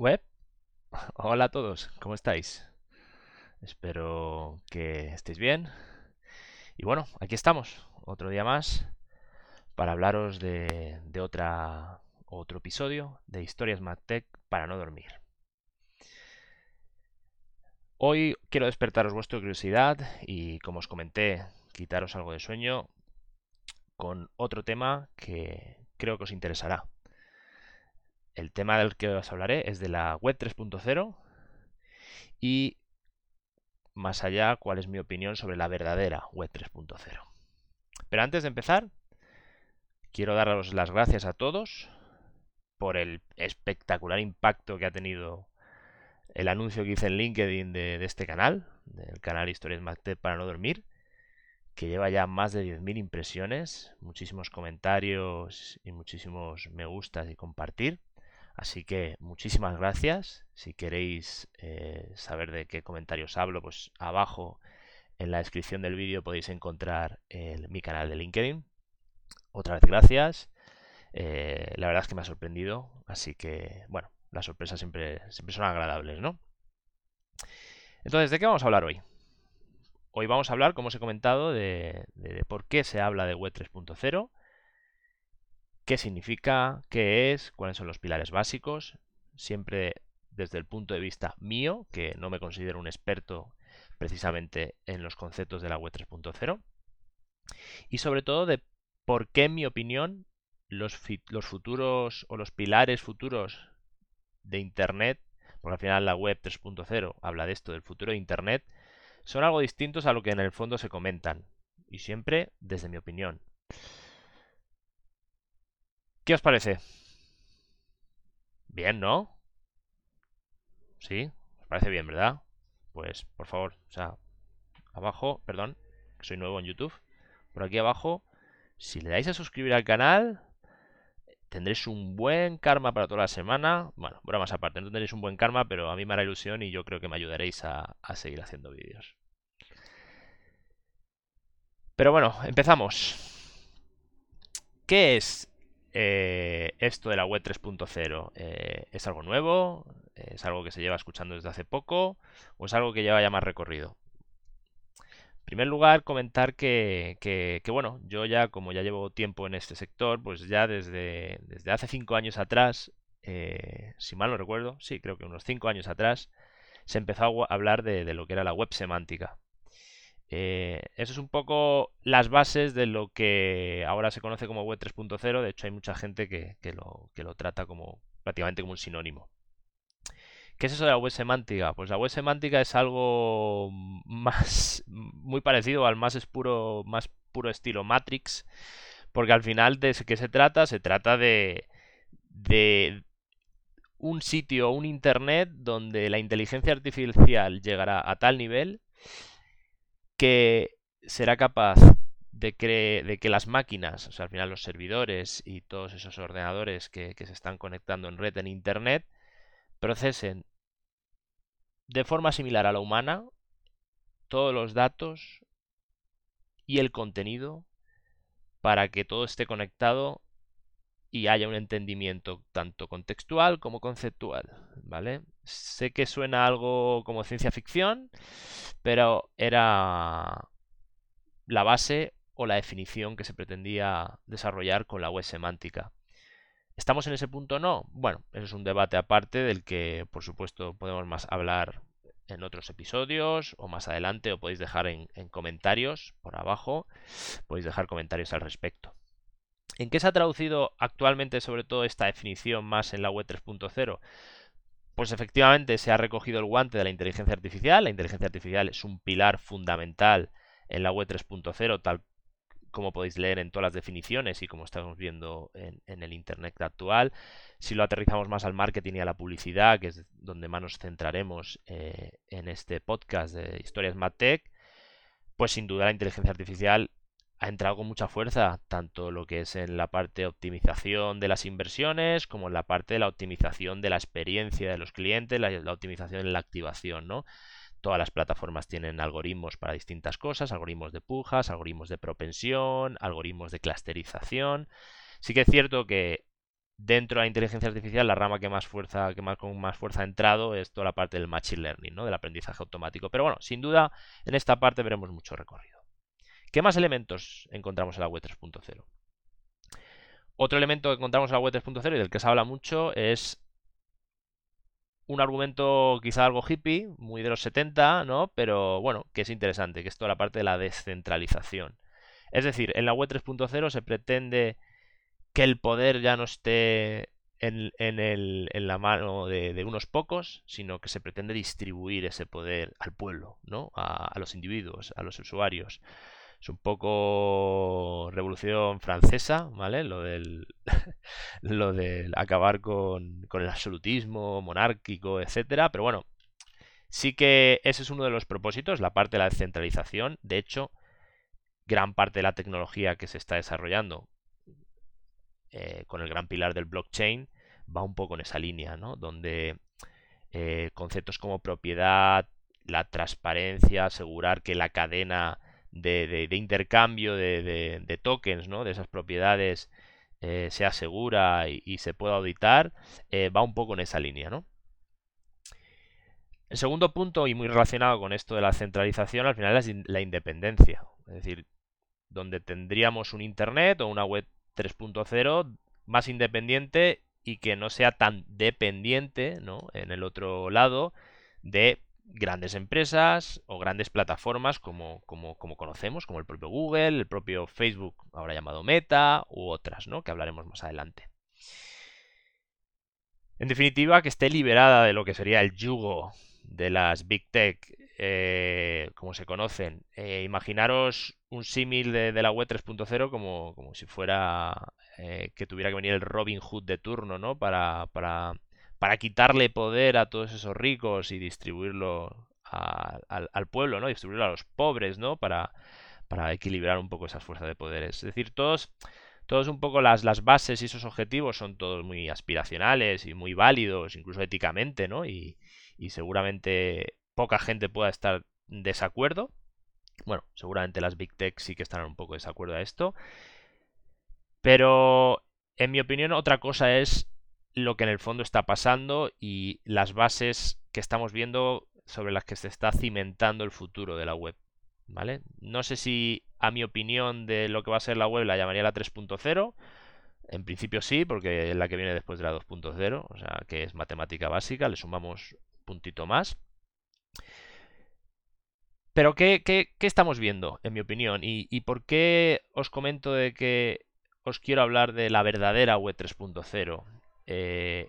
web. Hola a todos, ¿cómo estáis? Espero que estéis bien. Y bueno, aquí estamos, otro día más, para hablaros de, otra, otro episodio de Historias MacTech para no dormir. Hoy quiero despertaros vuestra curiosidad y, como os comenté, quitaros algo de sueño con otro tema que creo que os interesará. El tema del que os hablaré es de la web 3.0 y más allá cuál es mi opinión sobre la verdadera web 3.0. Pero antes de empezar, quiero daros las gracias a todos por el espectacular impacto que ha tenido el anuncio que hice en LinkedIn de, este canal, del canal Historias MacTech para no dormir, que lleva ya más de 10.000 impresiones, muchísimos comentarios y muchísimos me gustas y compartir. Así que muchísimas gracias. Si queréis eh, saber de qué comentarios hablo, pues abajo en la descripción del vídeo podéis encontrar mi canal de LinkedIn. Otra vez gracias. Eh, la verdad es que me ha sorprendido. Así que, bueno, las sorpresas siempre, siempre son agradables, ¿no? Entonces, ¿de qué vamos a hablar hoy? Hoy vamos a hablar, como os he comentado, de, de por qué se habla de Web 3.0 qué significa, qué es, cuáles son los pilares básicos, siempre desde el punto de vista mío, que no me considero un experto precisamente en los conceptos de la web 3.0, y sobre todo de por qué, en mi opinión, los, los futuros o los pilares futuros de Internet, porque al final la web 3.0 habla de esto, del futuro de Internet, son algo distintos a lo que en el fondo se comentan, y siempre desde mi opinión. ¿Qué os parece? Bien, ¿no? ¿Sí? ¿Os parece bien, verdad? Pues, por favor, o sea, abajo, perdón, soy nuevo en YouTube. Por aquí abajo, si le dais a suscribir al canal, tendréis un buen karma para toda la semana. Bueno, más aparte, no tendréis un buen karma, pero a mí me hará ilusión y yo creo que me ayudaréis a seguir haciendo vídeos. Pero bueno, empezamos. ¿Qué es eh, esto de la web 3.0 eh, es algo nuevo, es algo que se lleva escuchando desde hace poco o es algo que lleva ya más recorrido. En primer lugar, comentar que, bueno, yo ya como ya llevo tiempo en este sector, pues ya desde, desde hace cinco años atrás, eh, si mal no recuerdo, sí, creo que unos cinco años atrás, se empezó a hablar de lo que era la web semántica. Eh, eso es un poco las bases de lo que ahora se conoce como Web 3.0. De hecho, hay mucha gente que, lo, trata como prácticamente como un sinónimo. ¿Qué es eso de la web semántica? Pues la web semántica es algo más muy parecido al más puro, más puro estilo Matrix, porque al final de qué se trata, se trata de, de un sitio, un internet donde la inteligencia artificial llegará a tal nivel que será capaz de, de, que las máquinas, o sea, al final los servidores y todos esos ordenadores que, se están conectando en red en Internet, procesen de forma similar a la humana todos los datos y el contenido para que todo esté conectado y haya un entendimiento tanto contextual como conceptual, ¿vale? Sé que suena algo como ciencia ficción, pero era la base o la definición que se pretendía desarrollar con la web semántica. ¿Estamos en ese punto o no? Bueno, eso es un debate aparte del que, por supuesto, podemos más hablar en otros episodios o más adelante o podéis dejar en comentarios por abajo, podéis dejar comentarios al respecto. ¿En qué se ha traducido actualmente sobre todo esta definición más en la web 3.0? Pues efectivamente se ha recogido el guante de la inteligencia artificial. La inteligencia artificial es un pilar fundamental en la web 3.0, tal como podéis leer en todas las definiciones y como estamos viendo en, el Internet actual. Si lo aterrizamos más al marketing y a la publicidad, que es donde más nos centraremos eh, en este podcast de Historias MadTech, pues sin duda la inteligencia artificial ha entrado con mucha fuerza, tanto lo que es en la parte de optimización de las inversiones, como en la parte de la optimización de la experiencia de los clientes, la, optimización en la activación, ¿no? Todas las plataformas tienen algoritmos para distintas cosas, algoritmos de pujas, algoritmos de propensión, algoritmos de clusterización. Sí que es cierto que dentro de la inteligencia artificial, la rama que más fuerza, que más con más fuerza ha entrado es toda la parte del machine learning, ¿no? Del aprendizaje automático. Pero bueno, sin duda, en esta parte veremos mucho recorrido. ¿Qué más elementos encontramos en la web 3.0? Otro elemento que encontramos en la web 3.0 y del que se habla mucho es un argumento quizá algo hippie, muy de los 70, ¿no? Pero bueno, que es interesante, que es toda la parte de la descentralización. Es decir, en la web 3.0 se pretende que el poder ya no esté en, la mano de, unos pocos, sino que se pretende distribuir ese poder al pueblo, ¿no? A, los individuos, a los usuarios. Es un poco revolución francesa, ¿vale? Lo del, lo del acabar con, con el absolutismo monárquico, etcétera. Pero bueno, sí que ese es uno de los propósitos, la parte de la descentralización. De hecho, gran parte de la tecnología que se está desarrollando eh, con el gran pilar del blockchain, va un poco en esa línea, ¿no? Donde eh, conceptos como propiedad, la transparencia, asegurar que la cadena de, intercambio de, tokens, ¿no? De esas propiedades eh, sea segura y, se pueda auditar, va un poco en esa línea, ¿no? El segundo punto, y muy relacionado con esto de la centralización, al final es la independencia. Es decir, donde tendríamos un Internet o una web 3.0 más independiente y que no sea tan dependiente, ¿no? En el otro lado de grandes empresas o grandes plataformas como, como, como, conocemos, como el propio Google, el propio Facebook, ahora llamado Meta, u otras, ¿no? Que hablaremos más adelante. En definitiva, que esté liberada de lo que sería el yugo de las Big Tech, eh, como se conocen. Eh, imaginaros un símil de, la web 3.0 como, como si fuera eh, que tuviera que venir el Robin Hood de turno, ¿no? Para, para, para quitarle poder a todos esos ricos y distribuirlo al, pueblo, ¿no? Distribuirlo a los pobres, ¿no? Para, para equilibrar un poco esas fuerzas de poder. Es decir, todos, todos un poco las, las bases y esos objetivos son todos muy aspiracionales y muy válidos, incluso éticamente, ¿no? Y, y seguramente poca gente pueda estar en desacuerdo, bueno, seguramente las Big Tech sí que estarán un poco de desacuerdo a esto. Pero, en mi opinión, otra cosa es lo que en el fondo está pasando y las bases que estamos viendo sobre las que se está cimentando el futuro de la web. ¿Vale? No sé si a mi opinión de lo que va a ser la web la llamaría la 3.0. En principio sí, porque es la que viene después de la 2.0, o sea, que es matemática básica, le sumamos un puntito más. Pero ¿qué, estamos viendo, en mi opinión? ¿Y, por qué os comento de que os quiero hablar de la verdadera web 3.0? Eh,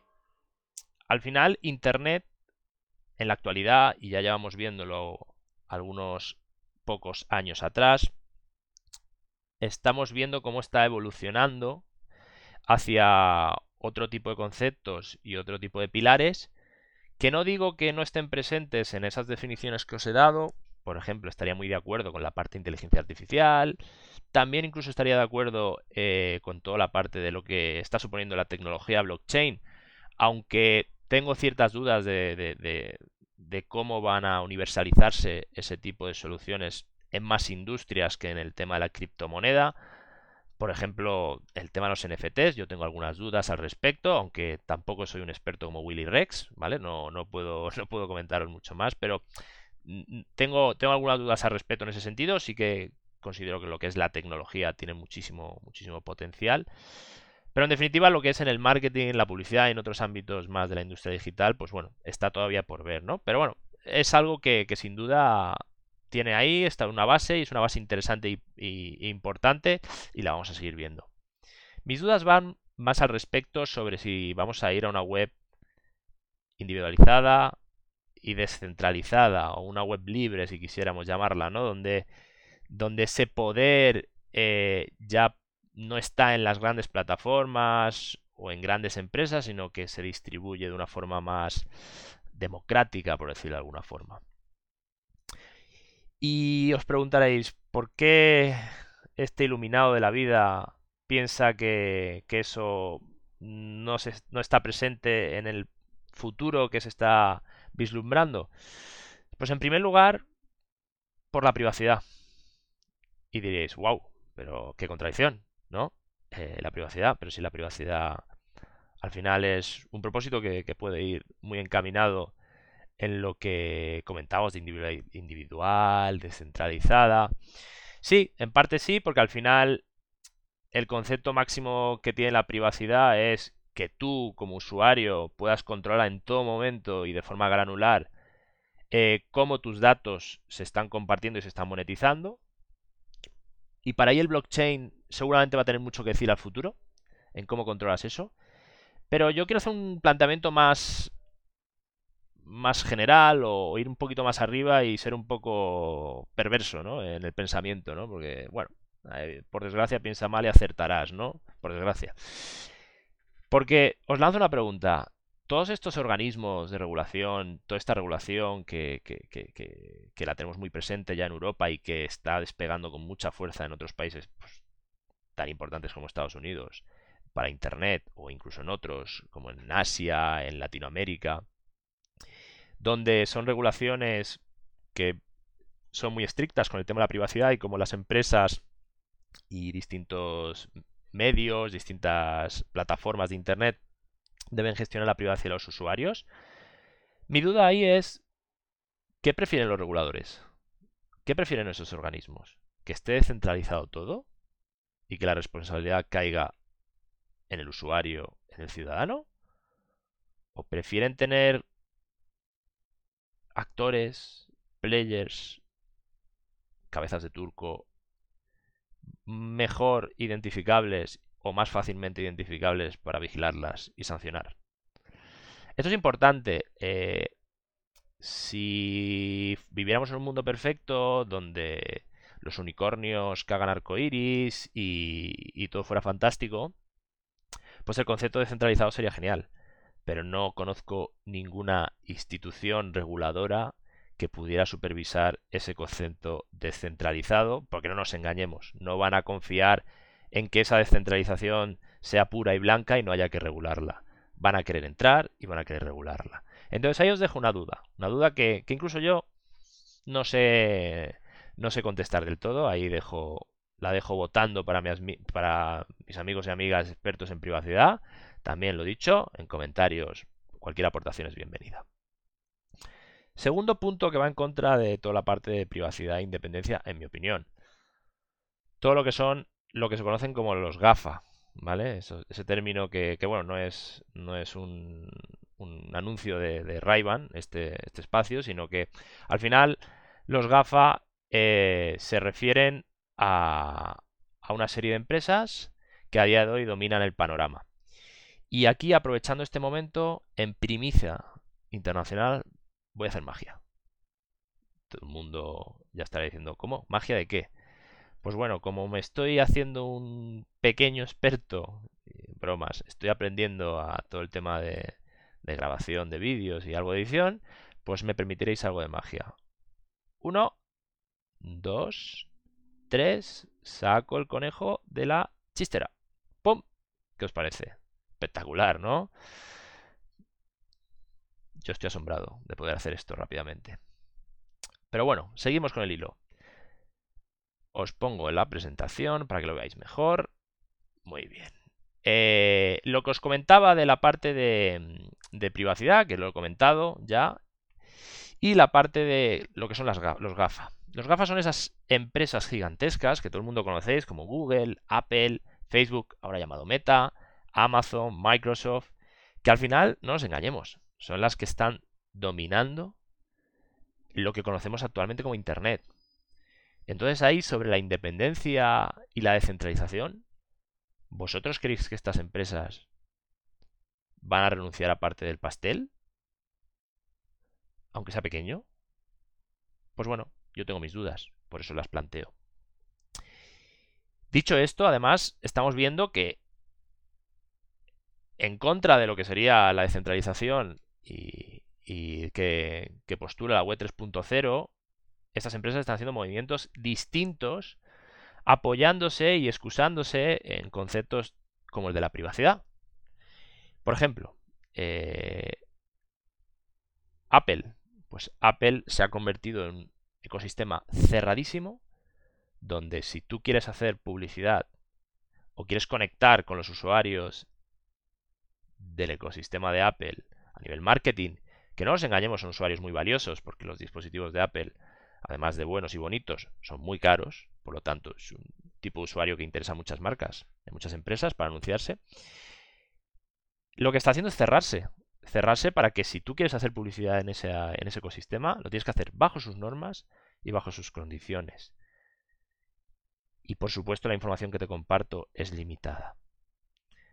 al final, Internet, en la actualidad, y ya llevamos viéndolo algunos pocos años atrás, estamos viendo cómo está evolucionando hacia otro tipo de conceptos y otro tipo de pilares, que no digo que no estén presentes en esas definiciones que os he dado, por ejemplo, estaría muy de acuerdo con la parte de inteligencia artificial. También incluso estaría de acuerdo eh, con toda la parte de lo que está suponiendo la tecnología blockchain. Aunque tengo ciertas dudas de, cómo van a universalizarse ese tipo de soluciones en más industrias que en el tema de la criptomoneda. Por ejemplo, el tema de los NFTs, yo tengo algunas dudas al respecto, aunque tampoco soy un experto como Willy Rex, ¿vale? No, no, puedo, no puedo comentaros mucho más, pero tengo, tengo algunas dudas al respecto en ese sentido. Sí que considero que lo que es la tecnología tiene muchísimo, muchísimo potencial. Pero en definitiva, lo que es en el marketing, la publicidad y en otros ámbitos más de la industria digital, pues bueno, está todavía por ver, ¿no? Pero bueno, es algo que, sin duda tiene ahí, está una base y es una base interesante y, y, importante y la vamos a seguir viendo. Mis dudas van más al respecto sobre si vamos a ir a una web individualizada, y descentralizada o una web libre si quisiéramos llamarla, ¿no? Donde, donde ese poder eh, ya no está en las grandes plataformas o en grandes empresas, sino que se distribuye de una forma más democrática, por decirlo de alguna forma. Y os preguntaréis, ¿por qué este iluminado de la vida piensa que, que eso no, se, no está presente en el futuro que se está vislumbrando? Pues en primer lugar, por la privacidad. Y diréis, wow, pero qué contradicción, ¿no? Eh, la privacidad, pero si la privacidad Al final es un propósito que, puede ir muy encaminado en lo que comentábamos de individual, descentralizada. Sí, en parte sí, porque al final el concepto máximo que tiene la privacidad es que tú como usuario puedas controlar en todo momento y de forma granular eh, cómo tus datos se están compartiendo y se están monetizando. Y para ahí el blockchain seguramente va a tener mucho que decir al futuro en cómo controlas eso. Pero yo quiero hacer un planteamiento más más general o ir un poquito más arriba y ser un poco perverso, ¿no? En el pensamiento, ¿no? Porque, bueno, por desgracia piensa mal y acertarás, ¿no? Por desgracia. Porque os lanzo una pregunta. Todos estos organismos de regulación, toda esta regulación que, que, la tenemos muy presente ya en Europa y que está despegando con mucha fuerza en otros países pues, tan importantes como Estados Unidos, para Internet o incluso en otros, como en Asia, en Latinoamérica, donde son regulaciones que son muy estrictas con el tema de la privacidad y como las empresas y distintos medios, distintas plataformas de Internet deben gestionar la privacidad de los usuarios. Mi duda ahí es, ¿qué prefieren los reguladores? ¿Qué prefieren esos organismos? ¿Que esté descentralizado todo y que la responsabilidad caiga en el usuario, en el ciudadano? ¿O prefieren tener actores, players, cabezas de turco mejor identificables o más fácilmente identificables para vigilarlas y sancionar. Esto es importante. Eh, si viviéramos en un mundo perfecto donde los unicornios cagan arcoiris y, y todo fuera fantástico, pues el concepto descentralizado sería genial. Pero no conozco ninguna institución reguladora que pudiera supervisar ese concepto descentralizado, porque no nos engañemos, no van a confiar en que esa descentralización sea pura y blanca y no haya que regularla. Van a querer entrar y van a querer regularla. Entonces ahí os dejo una duda, una duda que, incluso yo no sé, no sé contestar del todo, ahí dejo, la dejo votando para para mis amigos y amigas expertos en privacidad. También lo dicho, en comentarios, cualquier aportación es bienvenida. Segundo punto que va en contra de toda la parte de privacidad e independencia, en mi opinión. Todo lo que son lo que se conocen como los GAFA, ¿vale? ese término que, bueno, no es, no es un, anuncio de, de este, este espacio, sino que al final los GAFA eh, se refieren a, a una serie de empresas que a día de hoy dominan el panorama. Y aquí, aprovechando este momento, en primicia internacional, voy a hacer magia. Todo el mundo ya estará diciendo, ¿cómo? ¿Magia de qué? Pues bueno, como me estoy haciendo un pequeño experto, bromas, estoy aprendiendo a todo el tema de, grabación de vídeos y algo de edición, pues me permitiréis algo de magia. Uno, dos, tres, saco el conejo de la chistera. ¡Pum! ¿Qué os parece? Espectacular, ¿no? Yo estoy asombrado de poder hacer esto rápidamente. Pero bueno, seguimos con el hilo. Os pongo en la presentación para que lo veáis mejor. Muy bien. Eh, lo que os comentaba de la parte de, privacidad, que lo he comentado ya, y la parte de lo que son los GAFA. Los GAFA son esas empresas gigantescas que todo el mundo conocéis, como Google, Apple, Facebook, ahora llamado Meta, Amazon, Microsoft, que al final, no nos engañemos, son las que están dominando lo que conocemos actualmente como Internet. Entonces ahí sobre la independencia y la descentralización, ¿vosotros creéis que estas empresas van a renunciar a parte del pastel? Aunque sea pequeño. Pues bueno, yo tengo mis dudas, por eso las planteo. Dicho esto, además, estamos viendo que en contra de lo que sería la descentralización y, que, postula la web 3.0, estas empresas están haciendo movimientos distintos apoyándose y excusándose en conceptos como el de la privacidad. Por ejemplo, eh, Apple. Pues Apple se ha convertido en un ecosistema cerradísimo donde si tú quieres hacer publicidad o quieres conectar con los usuarios del ecosistema de Apple a nivel marketing, que no nos engañemos, son usuarios muy valiosos porque los dispositivos de Apple, además de buenos y bonitos, son muy caros, por lo tanto es un tipo de usuario que interesa a muchas marcas, a muchas empresas para anunciarse. Lo que está haciendo es cerrarse, cerrarse para que si tú quieres hacer publicidad en ese, en ese ecosistema, lo tienes que hacer bajo sus normas y bajo sus condiciones. Y por supuesto la información que te comparto es limitada.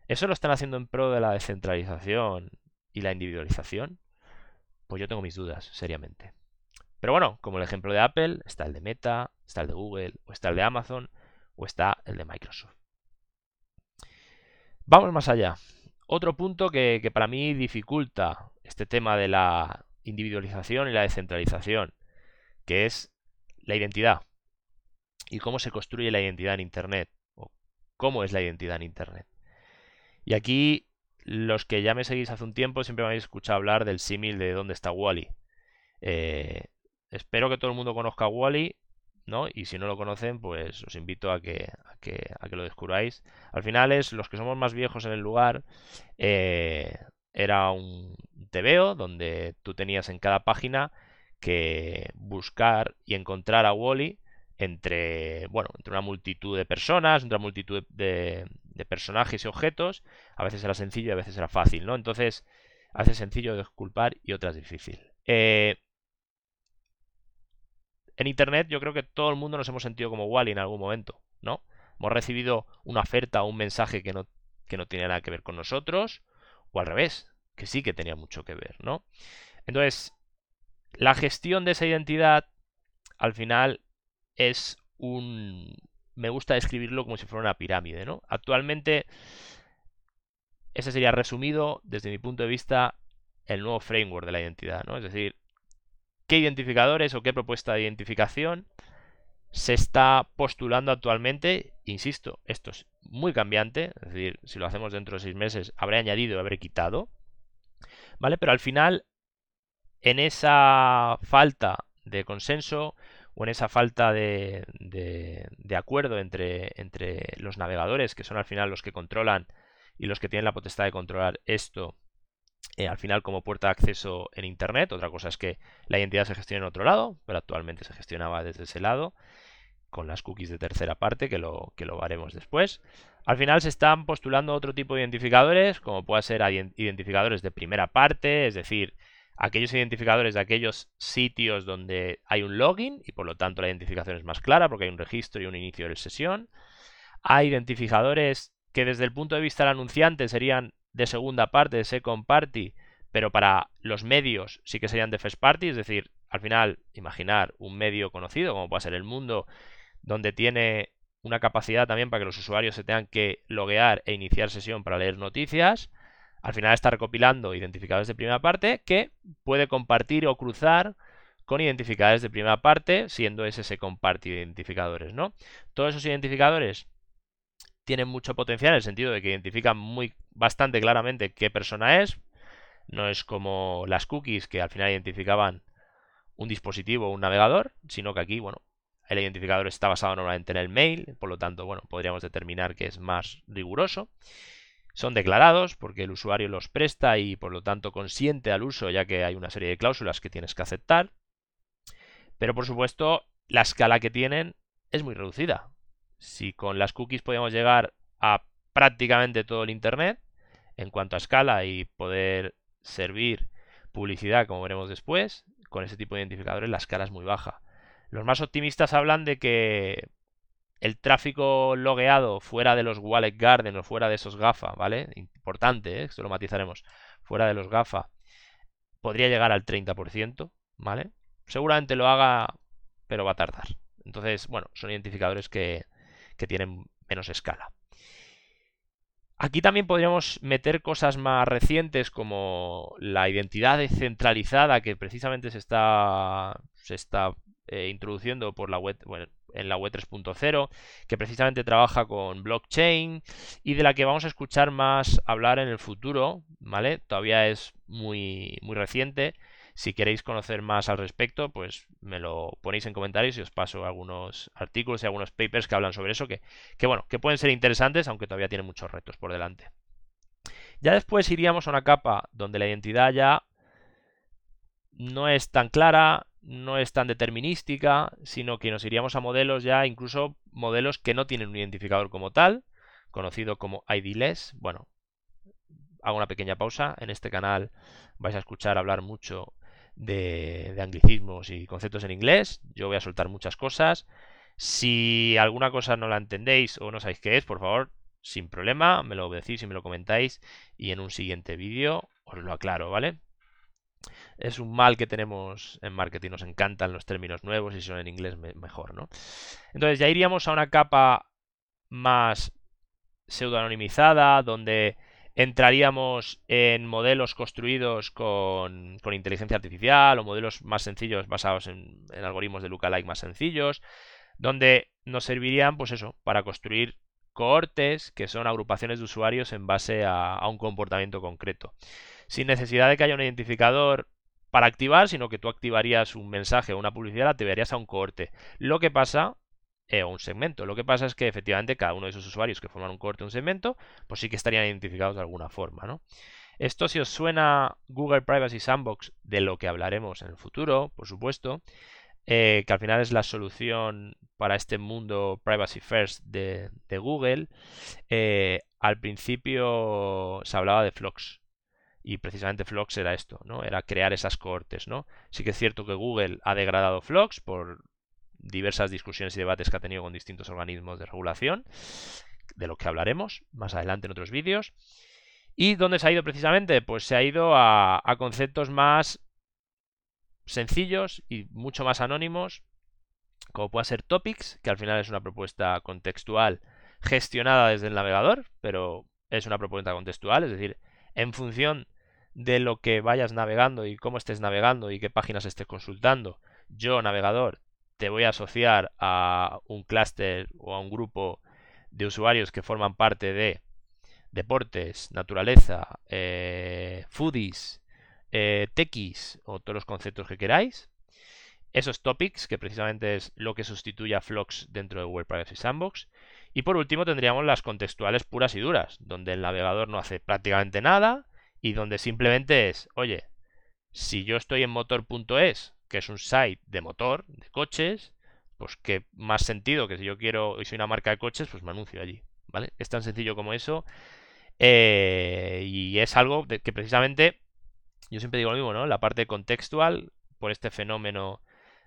¿Eso lo están haciendo en pro de la descentralización y la individualización? Pues yo tengo mis dudas, seriamente. Pero bueno, como el ejemplo de Apple, está el de Meta, está el de Google, o está el de Amazon, o está el de Microsoft. Vamos más allá. Otro punto que, que para mí dificulta este tema de la individualización y la descentralización, que es la identidad y cómo se construye la identidad en Internet, o cómo es la identidad en Internet. Y aquí, los que ya me seguís hace un tiempo, siempre me habéis escuchado hablar del símil de dónde está Wally. Eh, espero que todo el mundo conozca a Wally, ¿no? Y si no lo conocen, pues os invito a que, a que, a que lo descubráis. Al final es, los que somos más viejos en el lugar, eh, era un TVO donde tú tenías en cada página que buscar y encontrar a Wally entre, bueno, entre una multitud de personas, entre una multitud de, personajes y objetos. A veces era sencillo y a veces era fácil, ¿no? Entonces, a veces sencillo de disculpar y otras difícil. Eh, en Internet yo creo que todo el mundo nos hemos sentido como Wally en algún momento, ¿no? Hemos recibido una oferta o un mensaje que no, que no tiene nada que ver con nosotros, o al revés, que sí que tenía mucho que ver, ¿no? Entonces, la gestión de esa identidad, al final, es un... Me gusta describirlo como si fuera una pirámide, ¿no? Actualmente, ese sería resumido, desde mi punto de vista, el nuevo framework de la identidad, ¿no? Es decir, qué identificadores o qué propuesta de identificación se está postulando actualmente. Insisto, esto es muy cambiante, es decir, si lo hacemos dentro de seis meses, habré añadido y habré quitado. ¿Vale? Pero al final, en esa falta de consenso o en esa falta de, acuerdo entre, los navegadores, que son al final los que controlan y los que tienen la potestad de controlar esto, eh, al final como puerta de acceso en Internet. Otra cosa es que la identidad se gestiona en otro lado, pero actualmente se gestionaba desde ese lado, con las cookies de tercera parte, que lo, que lo haremos después. Al final se están postulando otro tipo de identificadores, como puede ser identificadores de primera parte, es decir, aquellos identificadores de aquellos sitios donde hay un login y por lo tanto la identificación es más clara porque hay un registro y un inicio de sesión. Hay identificadores que desde el punto de vista del anunciante serían de segunda parte, de second party, pero para los medios sí que serían de first party, es decir, al final imaginar un medio conocido como puede ser el mundo, donde tiene una capacidad también para que los usuarios se tengan que loguear e iniciar sesión para leer noticias al final está recopilando identificadores de primera parte que puede compartir o cruzar con identificadores de primera parte, siendo ese se comparte identificadores, ¿no? Todos esos identificadores tienen mucho potencial en el sentido de que identifican muy bastante claramente qué persona es. No es como las cookies que al final identificaban un dispositivo o un navegador, sino que aquí, bueno, el identificador está basado normalmente en el mail, por lo tanto, bueno, podríamos determinar que es más riguroso. Son declarados porque el usuario los presta y por lo tanto consiente al uso ya que hay una serie de cláusulas que tienes que aceptar. Pero por supuesto la escala que tienen es muy reducida. Si con las cookies podemos llegar a prácticamente todo el Internet en cuanto a escala y poder servir publicidad como veremos después, con ese tipo de identificadores la escala es muy baja. Los más optimistas hablan de que el tráfico logueado fuera de los Wallet Garden o fuera de esos GAFA, ¿vale? Importante, ¿eh? esto lo matizaremos. Fuera de los GAFA podría llegar al 30%, ¿vale? Seguramente lo haga, pero va a tardar. Entonces, bueno, son identificadores que, que tienen menos escala. Aquí también podríamos meter cosas más recientes como la identidad descentralizada que precisamente se está, se está eh, introduciendo por la web, en la web 3.0, que precisamente trabaja con blockchain y de la que vamos a escuchar más hablar en el futuro, ¿vale? Todavía es muy, muy reciente. Si queréis conocer más al respecto, pues me lo ponéis en comentarios y os paso algunos artículos y algunos papers que hablan sobre eso, que, que bueno, que pueden ser interesantes, aunque todavía tienen muchos retos por delante. Ya después iríamos a una capa donde la identidad ya no es tan clara, no es tan determinística, sino que nos iríamos a modelos ya, incluso modelos que no tienen un identificador como tal, conocido como IDLess. Bueno, hago una pequeña pausa. En este canal vais a escuchar hablar mucho de, anglicismos y conceptos en inglés. Yo voy a soltar muchas cosas. Si alguna cosa no la entendéis o no sabéis qué es, por favor, sin problema, me lo decís y me lo comentáis y en un siguiente vídeo os lo aclaro, ¿vale? Es un mal que tenemos en marketing, nos encantan los términos nuevos y si son en inglés mejor, ¿no? Entonces ya iríamos a una capa más pseudo-anonimizada, donde entraríamos en modelos construidos con, inteligencia artificial o modelos más sencillos basados en, algoritmos de lookalike más sencillos, donde nos servirían, pues eso, para construir cohortes, que son agrupaciones de usuarios en base a, un comportamiento concreto. Sin necesidad de que haya un identificador para activar, sino que tú activarías un mensaje o una publicidad, la activarías a un cohorte. Lo que pasa eh, o un segmento. Lo que pasa es que efectivamente cada uno de esos usuarios que forman un corte o un segmento, pues sí que estarían identificados de alguna forma, ¿no? Esto si os suena Google Privacy Sandbox, de lo que hablaremos en el futuro, por supuesto, eh, que al final es la solución para este mundo privacy first de, Google, eh, al principio se hablaba de Flux. Y precisamente Flux era esto, ¿no? Era crear esas cohortes, ¿no? Sí que es cierto que Google ha degradado Flux por diversas discusiones y debates que ha tenido con distintos organismos de regulación, de los que hablaremos más adelante en otros vídeos. ¿Y dónde se ha ido precisamente? Pues se ha ido a, conceptos más sencillos y mucho más anónimos, como puede ser Topics, que al final es una propuesta contextual gestionada desde el navegador, pero es una propuesta contextual, es decir, en función de lo que vayas navegando y cómo estés navegando y qué páginas estés consultando, yo, navegador, te voy a asociar a un clúster o a un grupo de usuarios que forman parte de deportes, naturaleza, eh, foodies, eh, o todos los conceptos que queráis. Esos topics, que precisamente es lo que sustituye a Flux dentro de Google Privacy Sandbox. Y por último tendríamos las contextuales puras y duras, donde el navegador no hace prácticamente nada y donde simplemente es, oye, si yo estoy en motor.es que es un site de motor, de coches, pues qué más sentido que si yo quiero y soy una marca de coches, pues me anuncio allí, ¿vale? Es tan sencillo como eso. Eh, y es algo que precisamente, yo siempre digo lo mismo, ¿no? La parte contextual, por este fenómeno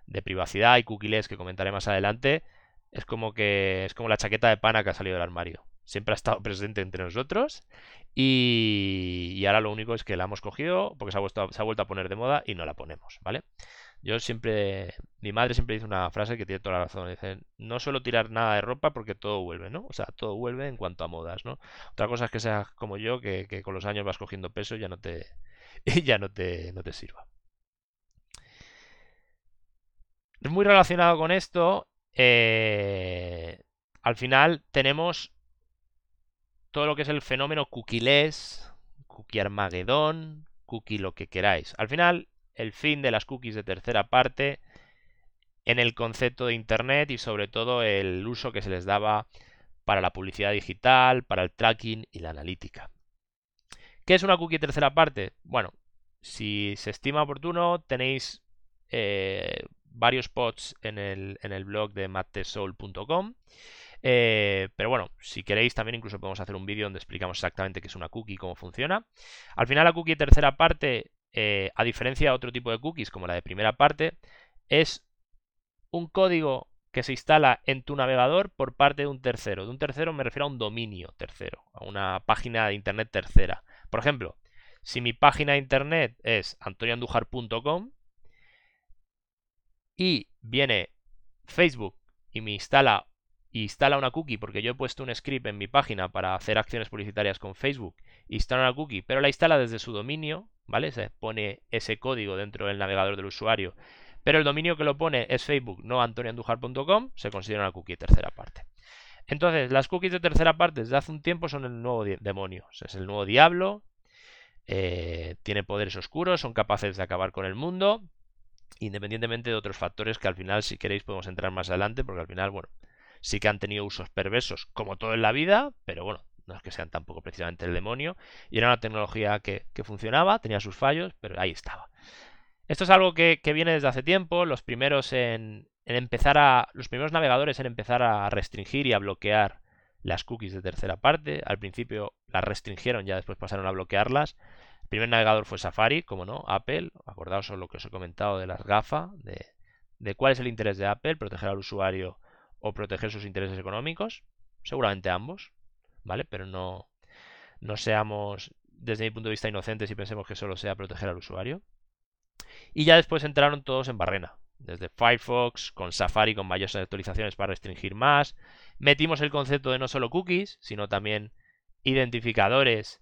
de privacidad y cookies que comentaré más adelante, es como que es como la chaqueta de pana que ha salido del armario. Siempre ha estado presente entre nosotros y, ahora lo único es que la hemos cogido porque se ha, vuelto, se ha vuelto a poner de moda y no la ponemos, ¿vale? Yo siempre, mi madre siempre dice una frase que tiene toda la razón. Dice, no suelo tirar nada de ropa porque todo vuelve, ¿no? O sea, todo vuelve en cuanto a modas, ¿no? Otra cosa es que seas como yo, que, con los años vas cogiendo peso y ya no te, ya no te, no te sirva. Muy relacionado con esto, eh, al final tenemos todo lo que es el fenómeno cookie-less, cookie Armagedón, cookie lo que queráis. Al final, el fin de las cookies de tercera parte en el concepto de Internet y sobre todo el uso que se les daba para la publicidad digital, para el tracking y la analítica. ¿Qué es una cookie de tercera parte? Bueno, si se estima oportuno, tenéis eh, varios pods en el, en el blog de mattesoul.com. Eh, pero bueno, si queréis también incluso podemos hacer un vídeo donde explicamos exactamente qué es una cookie y cómo funciona. Al final la cookie de tercera parte eh, a diferencia de otro tipo de cookies como la de primera parte, es un código que se instala en tu navegador por parte de un tercero. De un tercero me refiero a un dominio tercero, a una página de internet tercera. Por ejemplo, si mi página de internet es antonioandujar.com y viene Facebook y me instala instala una cookie porque yo he puesto un script en mi página para hacer acciones publicitarias con Facebook, instala una cookie, pero la instala desde su dominio, ¿vale? Se pone ese código dentro del navegador del usuario, pero el dominio que lo pone es Facebook, no antonioandujar.com, se considera una cookie de tercera parte. Entonces, las cookies de tercera parte desde hace un tiempo son el nuevo demonio, es el nuevo diablo, eh, tiene poderes oscuros, son capaces de acabar con el mundo, independientemente de otros factores que al final, si queréis, podemos entrar más adelante, porque al final, bueno, sí que han tenido usos perversos, como todo en la vida, pero bueno, no es que sean tampoco precisamente el demonio, y era una tecnología que, funcionaba, tenía sus fallos, pero ahí estaba. Esto es algo que, viene desde hace tiempo, los primeros en, empezar a. Los primeros navegadores en empezar a restringir y a bloquear las cookies de tercera parte. Al principio las restringieron, ya después pasaron a bloquearlas. El primer navegador fue Safari, como no, Apple. Acordaos lo que os he comentado de las gafas, de, de cuál es el interés de Apple, proteger al usuario o proteger sus intereses económicos. Seguramente ambos, ¿vale? Pero no, no seamos, desde mi punto de vista, inocentes y pensemos que solo sea proteger al usuario. Y ya después entraron todos en barrena. Desde Firefox, con Safari, con mayores actualizaciones para restringir más. Metimos el concepto de no solo cookies, sino también identificadores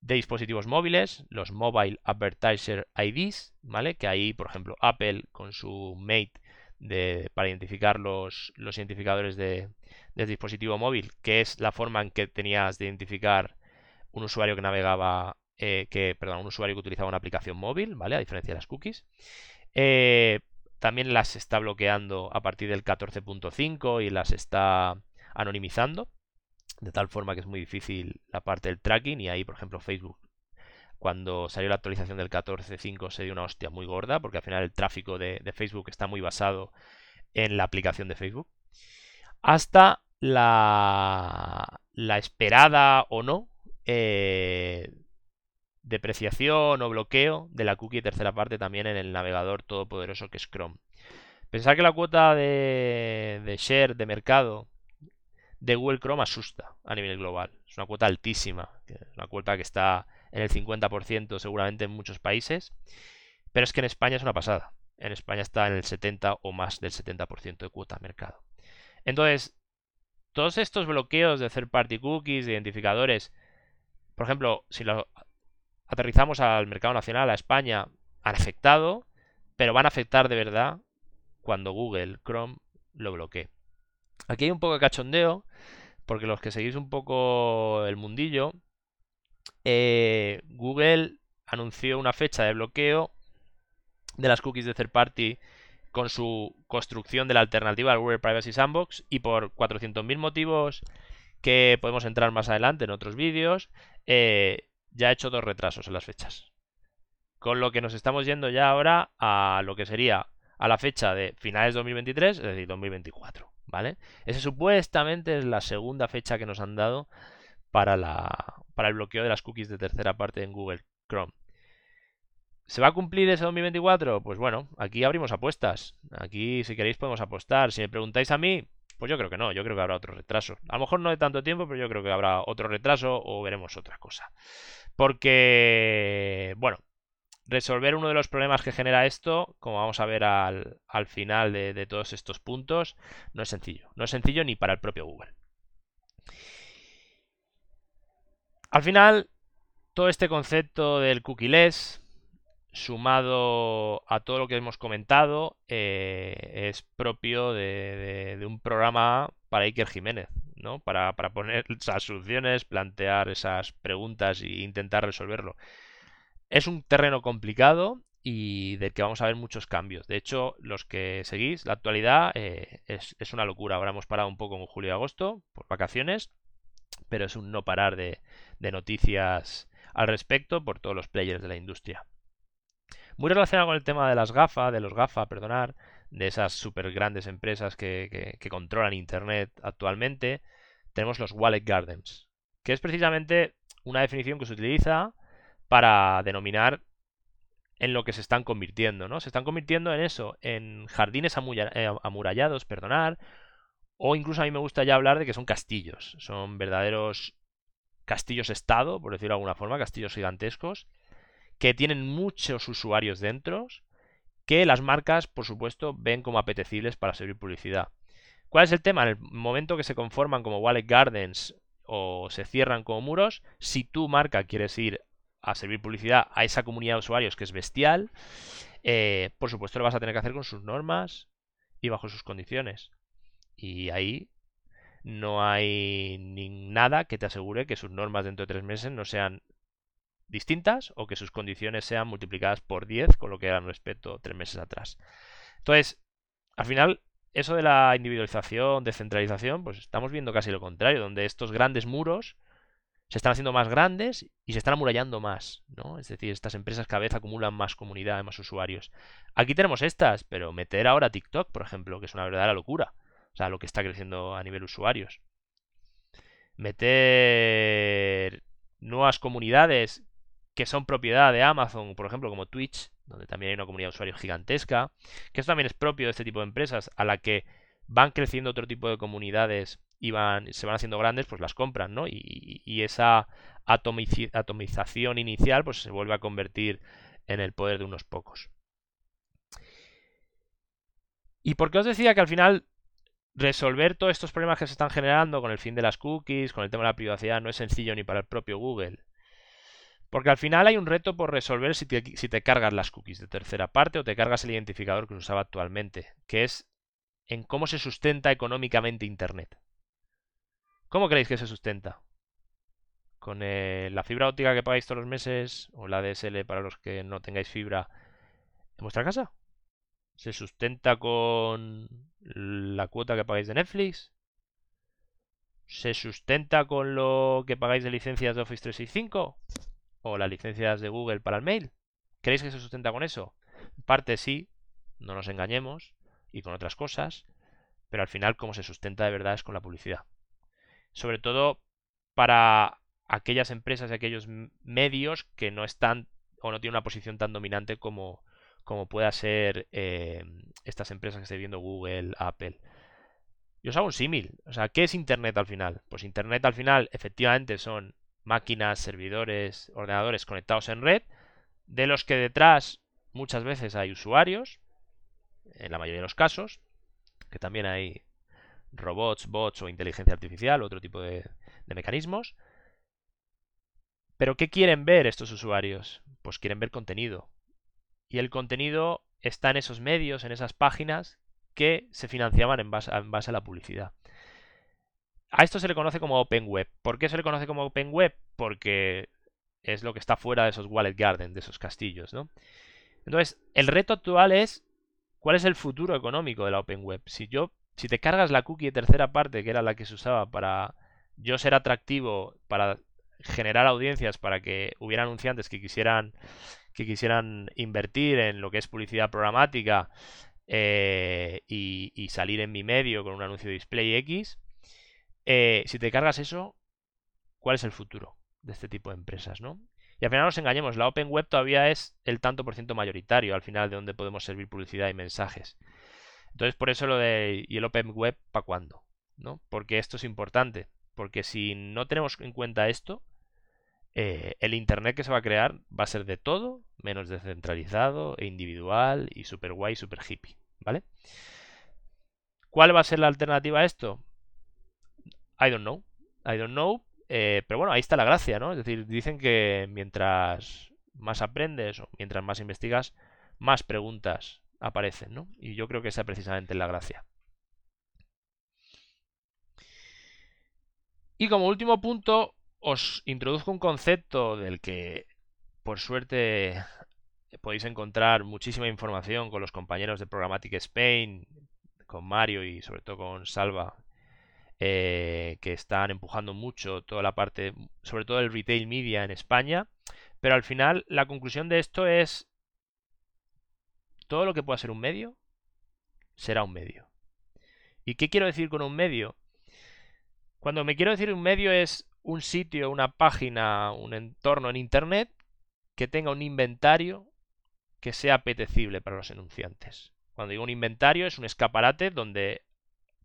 de dispositivos móviles, los Mobile Advertiser IDs, ¿vale? Que ahí, por ejemplo, Apple con su Mate de, para identificar los, los identificadores de, del dispositivo móvil, que es la forma en que tenías de identificar un usuario que navegaba, eh, que, perdón, un usuario que utilizaba una aplicación móvil, ¿vale? A diferencia de las cookies. Eh, también las está bloqueando a partir del 14.5 y las está anonimizando, de tal forma que es muy difícil la parte del tracking y ahí, por ejemplo, Facebook cuando salió la actualización del 14.5 se dio una hostia muy gorda, porque al final el tráfico de, Facebook está muy basado en la aplicación de Facebook. Hasta la, la esperada o no eh, depreciación o bloqueo de la cookie tercera parte también en el navegador todopoderoso que es Chrome. Pensar que la cuota de, de share de mercado de Google Chrome asusta a nivel global. Es una cuota altísima, una cuota que está en el 50% seguramente en muchos países, pero es que en España es una pasada. En España está en el 70 o más del 70% de cuota de mercado. Entonces, todos estos bloqueos de third party cookies, de identificadores, por ejemplo, si lo aterrizamos al mercado nacional, a España, han afectado, pero van a afectar de verdad cuando Google Chrome lo bloquee. Aquí hay un poco de cachondeo, porque los que seguís un poco el mundillo, eh, Google anunció una fecha de bloqueo de las cookies de third party con su construcción de la alternativa al Google Privacy Sandbox y por 400.000 motivos que podemos entrar más adelante en otros vídeos, eh, ya ha hecho dos retrasos en las fechas. Con lo que nos estamos yendo ya ahora a lo que sería a la fecha de finales de 2023, es decir, 2024, ¿vale? Esa supuestamente es la segunda fecha que nos han dado para, la, para el bloqueo de las cookies de tercera parte en Google Chrome. ¿Se va a cumplir ese 2024? Pues bueno, aquí abrimos apuestas. Aquí, si queréis, podemos apostar. Si me preguntáis a mí, pues yo creo que no. Yo creo que habrá otro retraso. A lo mejor no de tanto tiempo, pero yo creo que habrá otro retraso o veremos otra cosa. Porque, bueno, resolver uno de los problemas que genera esto, como vamos a ver al, final de, de todos estos puntos, no es sencillo. No es sencillo ni para el propio Google. Al final, todo este concepto del cookie-less, sumado a todo lo que hemos comentado, eh, es propio de, un programa para Iker Jiménez, ¿no? Para, poner esas soluciones, plantear esas preguntas e intentar resolverlo. Es un terreno complicado y del que vamos a ver muchos cambios. De hecho, los que seguís, la actualidad eh, es, es, una locura. Ahora hemos parado un poco en julio y agosto por vacaciones, pero es un no parar de, noticias al respecto por todos los players de la industria. Muy relacionado con el tema de las GAFA, de los GAFA, perdonar, de esas super grandes empresas que, controlan Internet actualmente, tenemos los Wallet Gardens, que es precisamente una definición que se utiliza para denominar en lo que se están convirtiendo, ¿no? Se están convirtiendo en eso, en jardines eh, amurallados, perdonar, o incluso a mí me gusta ya hablar de que son castillos, son verdaderos castillos-estado, por decirlo de alguna forma, castillos gigantescos, que tienen muchos usuarios dentro, que las marcas, por supuesto, ven como apetecibles para servir publicidad. ¿Cuál es el tema? En el momento que se conforman como Wallet Gardens o se cierran como muros, si tu marca quieres ir a servir publicidad a esa comunidad de usuarios que es bestial, eh, por supuesto lo vas a tener que hacer con sus normas y bajo sus condiciones. Y ahí no hay ni nada que te asegure que sus normas dentro de tres meses no sean distintas o que sus condiciones sean multiplicadas por 10 con lo que eran respecto tres meses atrás. Entonces, al final, eso de la individualización, descentralización, pues estamos viendo casi lo contrario, donde estos grandes muros se están haciendo más grandes y se están amurallando más, ¿no? Es decir, estas empresas cada vez acumulan más comunidad, más usuarios. Aquí tenemos estas, pero meter ahora TikTok, por ejemplo, que es una verdadera locura. O sea, lo que está creciendo a nivel usuarios. Meter nuevas comunidades que son propiedad de Amazon, por ejemplo, como Twitch, donde también hay una comunidad de usuarios gigantesca, que esto también es propio de este tipo de empresas, a la que van creciendo otro tipo de comunidades y se van haciendo grandes, pues las compran, ¿no? Y, esa atomización inicial, pues se vuelve a convertir en el poder de unos pocos. ¿Y por qué os decía que al final resolver todos estos problemas que se están generando con el fin de las cookies, con el tema de la privacidad, no es sencillo ni para el propio Google? Porque al final hay un reto por resolver si te, cargas las cookies de tercera parte o te cargas el identificador que se usaba actualmente, que es en cómo se sustenta económicamente Internet. ¿Cómo creéis que se sustenta? ¿Con eh, la fibra óptica que pagáis todos los meses o la DSL para los que no tengáis fibra en vuestra casa? ¿Se sustenta con la cuota que pagáis de Netflix? ¿Se sustenta con lo que pagáis de licencias de Office 365? ¿O las licencias de Google para el mail? ¿Creéis que se sustenta con eso? Parte sí, no nos engañemos, y con otras cosas, pero al final como se sustenta de verdad es con la publicidad sobre todo para aquellas empresas y aquellos medios que no están o no tienen una posición tan dominante como, como pueda ser eh, estas empresas que estoy viendo Google, Apple. Yo os hago un símil. O sea, ¿qué es Internet al final? Pues Internet al final efectivamente son máquinas, servidores, ordenadores conectados en red, de los que detrás muchas veces hay usuarios, en la mayoría de los casos, que también hay robots, bots o inteligencia artificial, otro tipo de, mecanismos. Pero ¿qué quieren ver estos usuarios? Pues quieren ver contenido. Y el contenido está en esos medios, en esas páginas que se financiaban en base, en base, a la publicidad. A esto se le conoce como Open Web. ¿Por qué se le conoce como Open Web? Porque es lo que está fuera de esos Wallet Garden, de esos castillos, ¿no? Entonces, el reto actual es ¿cuál es el futuro económico de la Open Web? Si yo si te cargas la cookie de tercera parte, que era la que se usaba para yo ser atractivo, para generar audiencias, para que hubiera anunciantes que quisieran, que quisieran invertir en lo que es publicidad programática eh, y, salir en mi medio con un anuncio de display X, eh, si te cargas eso, ¿cuál es el futuro de este tipo de empresas? ¿no? Y al final nos engañemos, la Open Web todavía es el tanto por ciento mayoritario al final de donde podemos servir publicidad y mensajes. Entonces, por eso lo de ¿y el Open Web para cuándo? ¿no? Porque esto es importante. Porque si no tenemos en cuenta esto, eh, el Internet que se va a crear va a ser de todo, menos descentralizado e individual y super guay, super hippie. ¿Vale? ¿Cuál va a ser la alternativa a esto? I don't know. I don't know. Eh, pero bueno, ahí está la gracia, ¿no? Es decir, dicen que mientras más aprendes o mientras más investigas, más preguntas aparecen, ¿no? Y yo creo que esa precisamente la gracia. Y como último punto, os introduzco un concepto del que, por suerte, podéis encontrar muchísima información con los compañeros de Programmatic Spain, con Mario y sobre todo con Salva, eh, que están empujando mucho toda la parte, sobre todo el retail media en España. Pero al final, la conclusión de esto es todo lo que pueda ser un medio será un medio. ¿Y qué quiero decir con un medio? Cuando me quiero decir un medio es un sitio, una página, un entorno en Internet que tenga un inventario que sea apetecible para los enunciantes. Cuando digo un inventario es un escaparate donde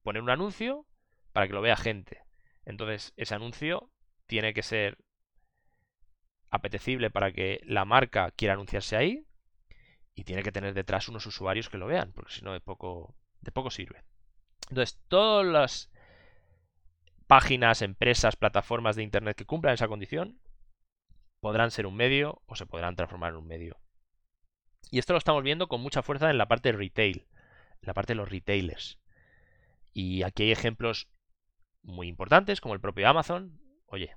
poner un anuncio para que lo vea gente. Entonces ese anuncio tiene que ser apetecible para que la marca quiera anunciarse ahí y tiene que tener detrás unos usuarios que lo vean, porque si no de poco, de poco sirve. Entonces, todas las páginas, empresas, plataformas de Internet que cumplan esa condición podrán ser un medio o se podrán transformar en un medio. Y esto lo estamos viendo con mucha fuerza en la parte de retail, en la parte de los retailers. Y aquí hay ejemplos muy importantes, como el propio Amazon. Oye,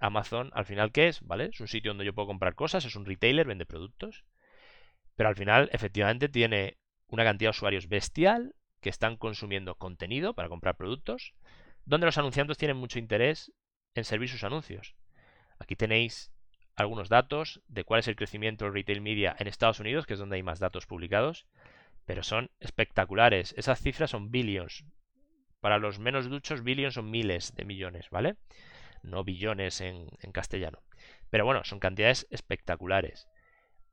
Amazon al final, ¿qué es? ¿Vale? Es un sitio donde yo puedo comprar cosas, es un retailer, vende productos. Pero al final, efectivamente, tiene una cantidad de usuarios bestial que están consumiendo contenido para comprar productos, donde los anunciantes tienen mucho interés en servir sus anuncios. Aquí tenéis algunos datos de cuál es el crecimiento del retail media en Estados Unidos, que es donde hay más datos publicados, pero son espectaculares. Esas cifras son billions. Para los menos duchos, billions son miles de millones, ¿vale? No billones en, castellano. Pero bueno, son cantidades espectaculares.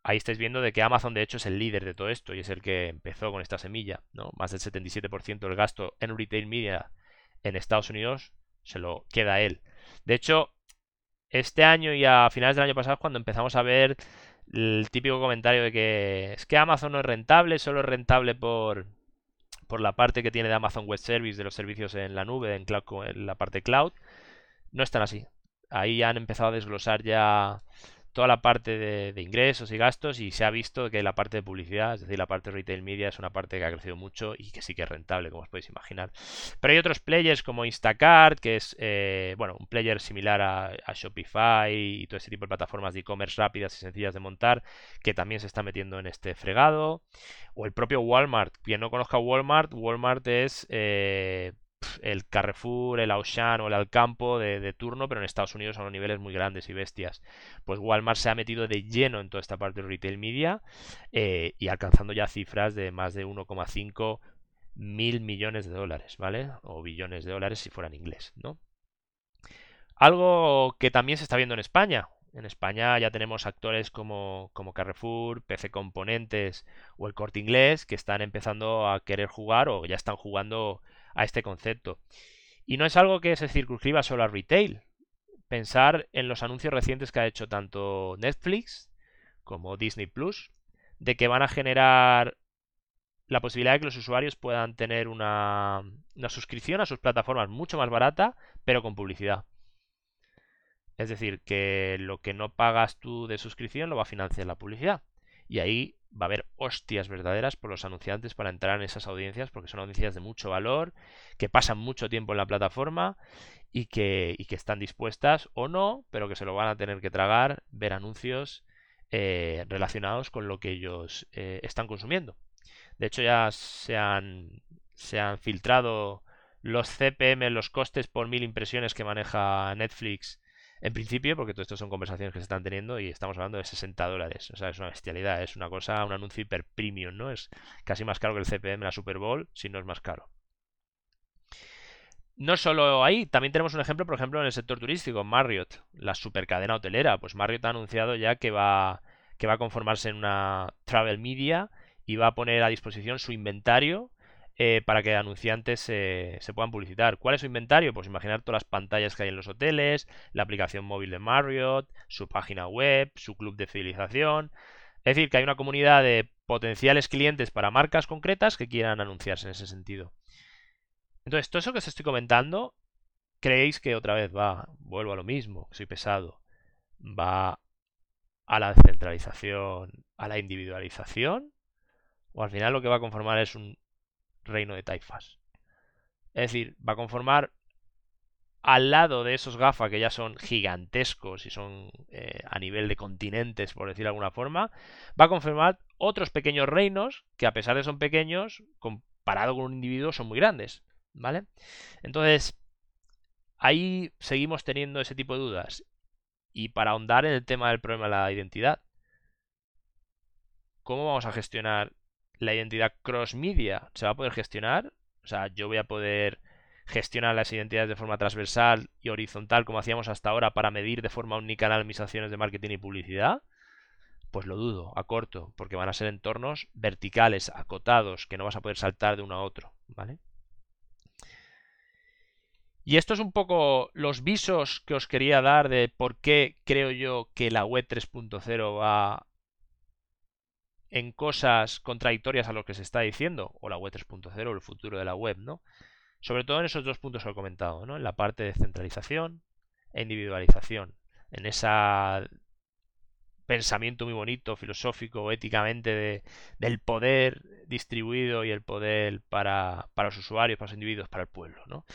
Ahí estáis viendo de que Amazon de hecho es el líder de todo esto y es el que empezó con esta semilla, ¿no? Más del 77% del gasto en retail media en Estados Unidos se lo queda él. De hecho, este año y a finales del año pasado cuando empezamos a ver el típico comentario de que es que Amazon no es rentable, solo es rentable por, por la parte que tiene de Amazon Web Service, de los servicios en la nube, en, en la parte cloud. No es tan así. Ahí han empezado a desglosar ya toda la parte de, ingresos y gastos y se ha visto que la parte de publicidad, es decir, la parte de retail media es una parte que ha crecido mucho y que sí que es rentable, como os podéis imaginar. Pero hay otros players como Instacart, que es, eh, bueno, un player similar a, Shopify y todo ese tipo de plataformas de e-commerce rápidas y sencillas de montar, que también se está metiendo en este fregado. O el propio Walmart. Quien no conozca Walmart, Walmart es... Eh, el Carrefour, el Auchan o el Alcampo de, de, turno, pero en Estados Unidos a unos niveles muy grandes y bestias. Pues Walmart se ha metido de lleno en toda esta parte del retail media eh, y alcanzando ya cifras de más de 1,5 mil millones de dólares, ¿vale? O billones de dólares si fuera en inglés, ¿no? Algo que también se está viendo en España. En España ya tenemos actores como, como Carrefour, PC Componentes o el Corte Inglés que están empezando a querer jugar o ya están jugando a este concepto. Y no es algo que se circunscriba solo al retail. Pensar en los anuncios recientes que ha hecho tanto Netflix como Disney Plus, de que van a generar la posibilidad de que los usuarios puedan tener una, una suscripción a sus plataformas mucho más barata, pero con publicidad. Es decir, que lo que no pagas tú de suscripción lo va a financiar la publicidad. Y ahí va a haber hostias verdaderas por los anunciantes para entrar en esas audiencias, porque son audiencias de mucho valor, que pasan mucho tiempo en la plataforma y que, que están dispuestas o no, pero que se lo van a tener que tragar, ver anuncios eh, relacionados con lo que ellos eh, están consumiendo. De hecho, ya se han, se han filtrado los CPM, los costes por mil impresiones que maneja Netflix en principio, porque todo esto son conversaciones que se están teniendo y estamos hablando de 60 dólares. O sea, es una bestialidad, es una cosa, un anuncio hiper premium, ¿no? Es casi más caro que el CPM, la Super Bowl, si no es más caro. No solo ahí, también tenemos un ejemplo, por ejemplo, en el sector turístico, Marriott, la supercadena hotelera. Pues Marriott ha anunciado ya que va, que va a conformarse en una travel media y va a poner a disposición su inventario eh, para que anunciantes se puedan publicitar. ¿Cuál es su inventario? Pues imaginar todas las pantallas que hay en los hoteles, la aplicación móvil de Marriott, su página web, su club de fidelización. Es decir, que hay una comunidad de potenciales clientes para marcas concretas que quieran anunciarse en ese sentido. Entonces, todo eso que os estoy comentando, ¿creéis que otra vez va, vuelvo a lo mismo, soy pesado, va a la centralización, a la individualización? ¿O al final lo que va a conformar es un reino de taifas. Es decir, va a conformar al lado de esos GAFA que ya son gigantescos y son eh, a nivel de continentes, por decir de alguna forma, va a conformar otros pequeños reinos que a pesar de son pequeños, comparado con un individuo, son muy grandes. ¿Vale? Entonces, ahí seguimos teniendo ese tipo de dudas. Y para ahondar en el tema del problema de la identidad, ¿cómo vamos a gestionar la identidad cross media se va a poder gestionar. O sea, yo voy a poder gestionar las identidades de forma transversal y horizontal como hacíamos hasta ahora para medir de forma unicanal mis acciones de marketing y publicidad. Pues lo dudo, a corto, porque van a ser entornos verticales, acotados, que no vas a poder saltar de uno a otro, ¿vale? Y esto es un poco los visos que os quería dar de por qué creo yo que la web 3.0 va en cosas contradictorias a lo que se está diciendo, o la web 3.0, o el futuro de la web, ¿no? Sobre todo en esos dos puntos que he comentado, ¿no? En la parte de centralización e individualización. En ese pensamiento muy bonito, filosófico, éticamente, de, del poder distribuido y el poder para, para, los usuarios, para los individuos, para el pueblo, ¿no?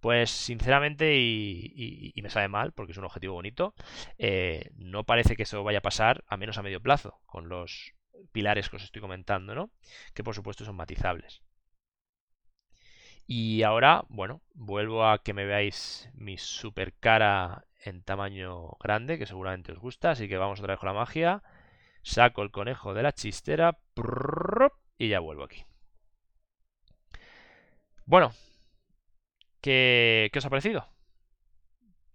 Pues sinceramente, y, me sabe mal, porque es un objetivo bonito, eh, no parece que eso vaya a pasar, a menos a medio plazo, con los pilares que os estoy comentando, ¿no? Que por supuesto son matizables. Y ahora, bueno, vuelvo a que me veáis mi super cara en tamaño grande, que seguramente os gusta, así que vamos otra vez con la magia. Saco el conejo de la chistera y ya vuelvo aquí. Bueno, ¿qué, ¿qué os ha parecido?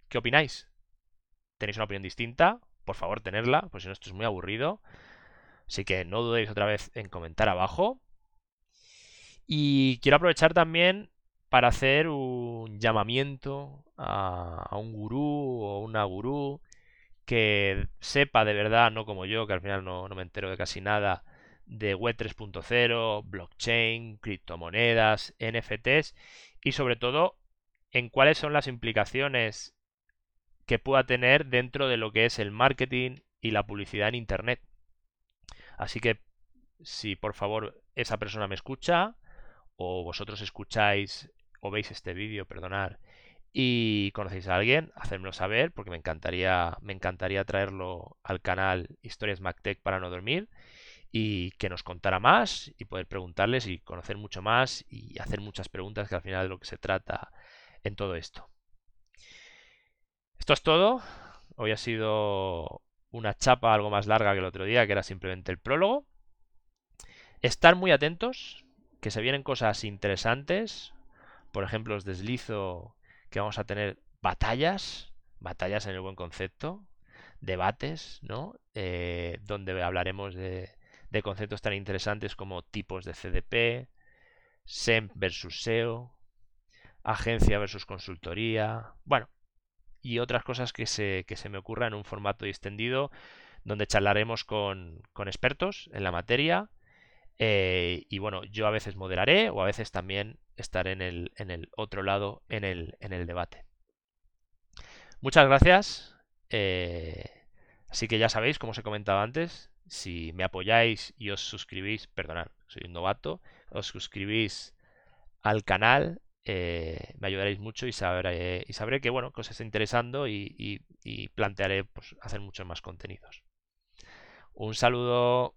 ¿Qué opináis? ¿Tenéis una opinión distinta? Por favor, tenerla, pues si no esto es muy aburrido. Así que no dudéis otra vez en comentar abajo. Y quiero aprovechar también para hacer un llamamiento a, un gurú o una gurú que sepa de verdad, no como yo, que al final no, no me entero de casi nada, de Web 3.0, blockchain, criptomonedas, NFTs y sobre todo en cuáles son las implicaciones que pueda tener dentro de lo que es el marketing y la publicidad en Internet. Así que si por favor esa persona me escucha o vosotros escucháis o veis este vídeo, perdonar, y conocéis a alguien, hacérmelo saber porque me encantaría, me encantaría traerlo al canal Historias MacTech para no dormir y que nos contara más y poder preguntarles y conocer mucho más y hacer muchas preguntas que al final es lo que se trata en todo esto. Esto es todo. Hoy ha sido una chapa algo más larga que el otro día, que era simplemente el prólogo. Estar muy atentos, que se vienen cosas interesantes. Por ejemplo, os deslizo que vamos a tener batallas, batallas en el buen concepto, debates, ¿no? Eh, donde hablaremos de, de, conceptos tan interesantes como tipos de CDP, SEM versus SEO, agencia versus consultoría, bueno, y otras cosas que se, que se me ocurran en un formato extendido donde charlaremos con, con expertos en la materia eh, y bueno, yo a veces moderaré o a veces también estaré en el, en el otro lado en el, en el debate. Muchas gracias. Eh, así que ya sabéis, como os he comentado antes, si me apoyáis y os suscribís, perdonad, soy un novato, os suscribís al canal, eh, me ayudaréis mucho y sabré, que bueno, que os interesando y, y plantearé pues, hacer muchos más contenidos. Un saludo.